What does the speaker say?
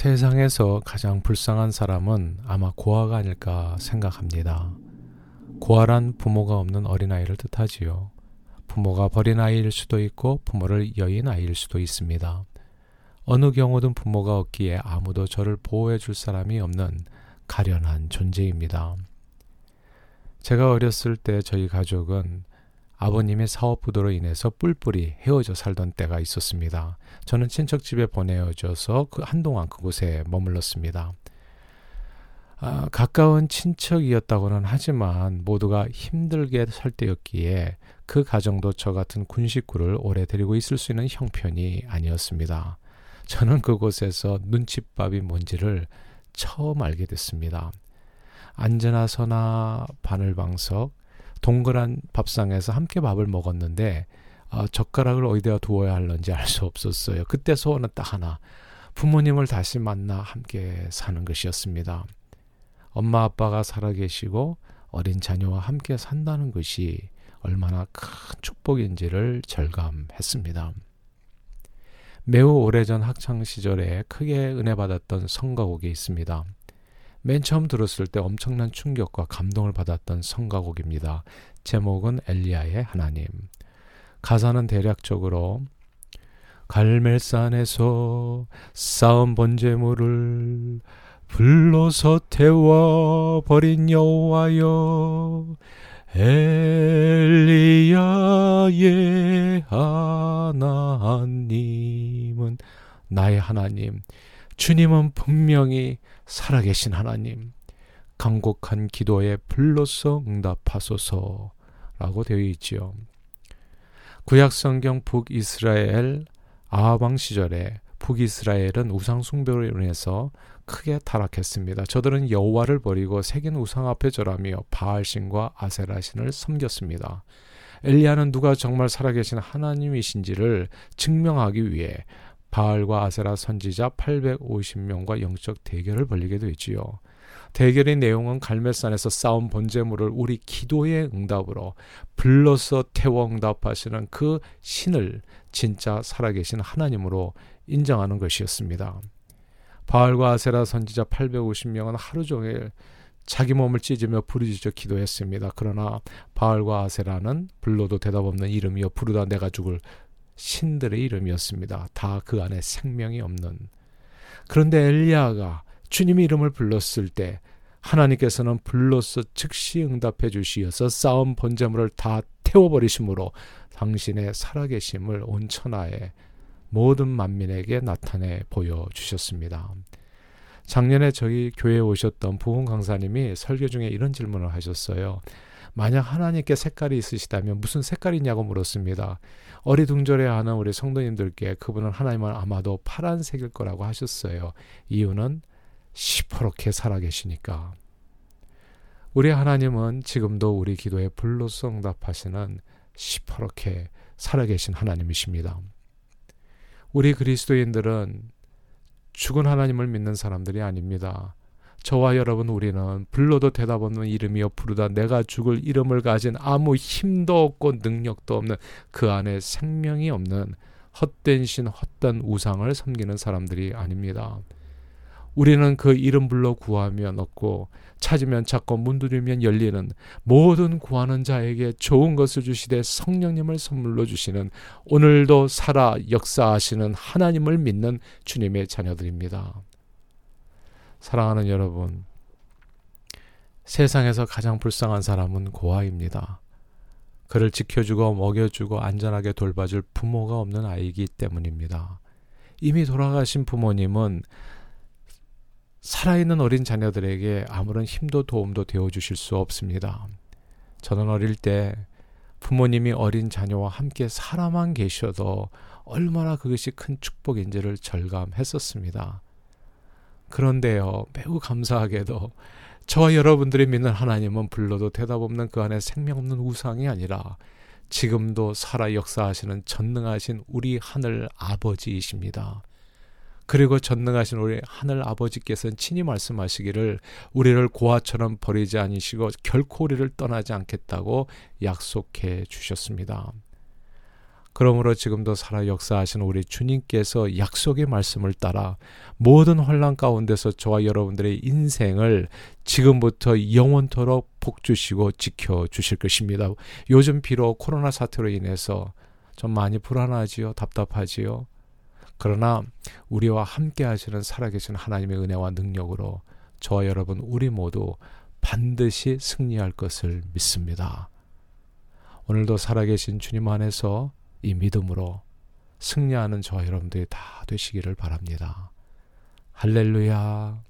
세상에서 가장 불쌍한 사람은 아마 고아가 아닐까 생각합니다. 고아란 부모가 없는 어린아이를 뜻하지요. 부모가 버린 아이일 수도 있고 부모를 여인 아이일 수도 있습니다. 어느 경우든 부모가 없기에 아무도 저를 보호해 줄 사람이 없는 가련한 존재입니다. 제가 어렸을 때 저희 가족은 아버님의 사업 부도로 인해서 뿔뿔이 헤어져 살던 때가 있었습니다. 저는 친척 집에 보내어져서 그 한동안 그곳에 머물렀습니다. 아, 가까운 친척이었다고는 하지만 모두가 힘들게 살 때였기에 그 가정도 저 같은 군 식구를 오래 데리고 있을 수 있는 형편이 아니었습니다. 저는 그곳에서 눈칫밥이 뭔지를 처음 알게 됐습니다. 안전하서나 바늘방석, 동그란 밥상에서 함께 밥을 먹었는데 어, 젓가락을 어디다 두어야 할런지 알 수 없었어요. 그때 소원은 딱 하나. 부모님을 다시 만나 함께 사는 것이었습니다. 엄마 아빠가 살아계시고 어린 자녀와 함께 산다는 것이 얼마나 큰 축복인지를 절감했습니다. 매우 오래전 학창 시절에 크게 은혜 받았던 성가곡이 있습니다. 맨 처음 들었을 때 엄청난 충격과 감동을 받았던 성가곡입니다. 제목은 엘리야의 하나님. 가사는 대략적으로 갈멜산에서 쌓은 번제물을 불러서 태워 버린 여호와여 엘리야의 하나님은 나의 하나님 주님은 분명히 살아계신 하나님 강곡한 기도에 불러서 응답하소서라고 되어 있지요. 구약 성경 북이스라엘 아하방 시절에 북이스라엘은 우상 숭배로 인해서 크게 타락했습니다. 저들은 여호와를 버리고 새긴 우상 앞에 절하며 바알신과 아세라신을 섬겼습니다. 엘리야는 누가 정말 살아계신 하나님이신지를 증명하기 위해 바알과 아세라 선지자 850명과 영적 대결을 벌리게 되지요. 대결의 내용은 갈멜산에서 쌓은 번제물을 우리 기도의 응답으로 불러서 태워 응답하시는 그 신을 진짜 살아계신 하나님으로 인정하는 것이었습니다. 바알과 아세라 선지자 850명은 하루 종일 자기 몸을 찢으며 부르짖어 기도했습니다. 그러나 바알과 아세라는 불러도 대답 없는 이름이여 부르다 내가 죽을 신들의 이름이었습니다. 다 그 안에 생명이 없는. 그런데 엘리야가 주님의 이름을 불렀을 때 하나님께서는 불로서 즉시 응답해 주시어서 쌓은 번제물을 다 태워버리심으로 당신의 살아계심을 온 천하에 모든 만민에게 나타내 보여주셨습니다. 작년에 저희 교회에 오셨던 부흥 강사님이 설교 중에 이런 질문을 하셨어요. 만약 하나님께 색깔이 있으시다면 무슨 색깔이냐고 물었습니다. 어리둥절해하는 우리 성도님들께 그분은 하나님은 아마도 파란색일 거라고 하셨어요. 이유는 시퍼렇게 살아계시니까. 우리 하나님은 지금도 우리 기도에 불로서 응답하시는 시퍼렇게 살아계신 하나님이십니다. 우리 그리스도인들은 죽은 하나님을 믿는 사람들이 아닙니다. 저와 여러분 우리는 불러도 대답 없는 이름이여 부르다 내가 죽을 이름을 가진 아무 힘도 없고 능력도 없는 그 안에 생명이 없는 헛된 신 헛된 우상을 섬기는 사람들이 아닙니다. 우리는 그 이름 불러 구하면 얻고 찾으면 찾고 문두리면 열리는 모든 구하는 자에게 좋은 것을 주시되 성령님을 선물로 주시는 오늘도 살아 역사하시는 하나님을 믿는 주님의 자녀들입니다. 사랑하는 여러분, 세상에서 가장 불쌍한 사람은 고아입니다. 그를 지켜주고 먹여주고 안전하게 돌봐줄 부모가 없는 아이기 때문입니다. 이미 돌아가신 부모님은 살아있는 어린 자녀들에게 아무런 힘도 도움도 되어 주실 수 없습니다. 저는 어릴 때 부모님이 어린 자녀와 함께 살아만 계셔도 얼마나 그것이 큰 축복인지를 절감했었습니다. 그런데요, 매우 감사하게도 저와 여러분들이 믿는 하나님은 불러도 대답 없는 그 안에 생명 없는 우상이 아니라 지금도 살아 역사하시는 전능하신 우리 하늘 아버지이십니다. 그리고 전능하신 우리 하늘 아버지께서는 친히 말씀하시기를 우리를 고아처럼 버리지 아니시고 결코 우리를 떠나지 않겠다고 약속해 주셨습니다. 그러므로 지금도 살아 역사하시는 우리 주님께서 약속의 말씀을 따라 모든 혼란 가운데서 저와 여러분들의 인생을 지금부터 영원토록 복주시고 지켜 주실 것입니다. 요즘 비록 코로나 사태로 인해서 좀 많이 불안하지요. 답답하지요. 그러나 우리와 함께 하시는 살아계신 하나님의 은혜와 능력으로 저와 여러분 우리 모두 반드시 승리할 것을 믿습니다. 오늘도 살아계신 주님 안에서 이 믿음으로 승리하는 저와 여러분들이 다 되시기를 바랍니다. 할렐루야.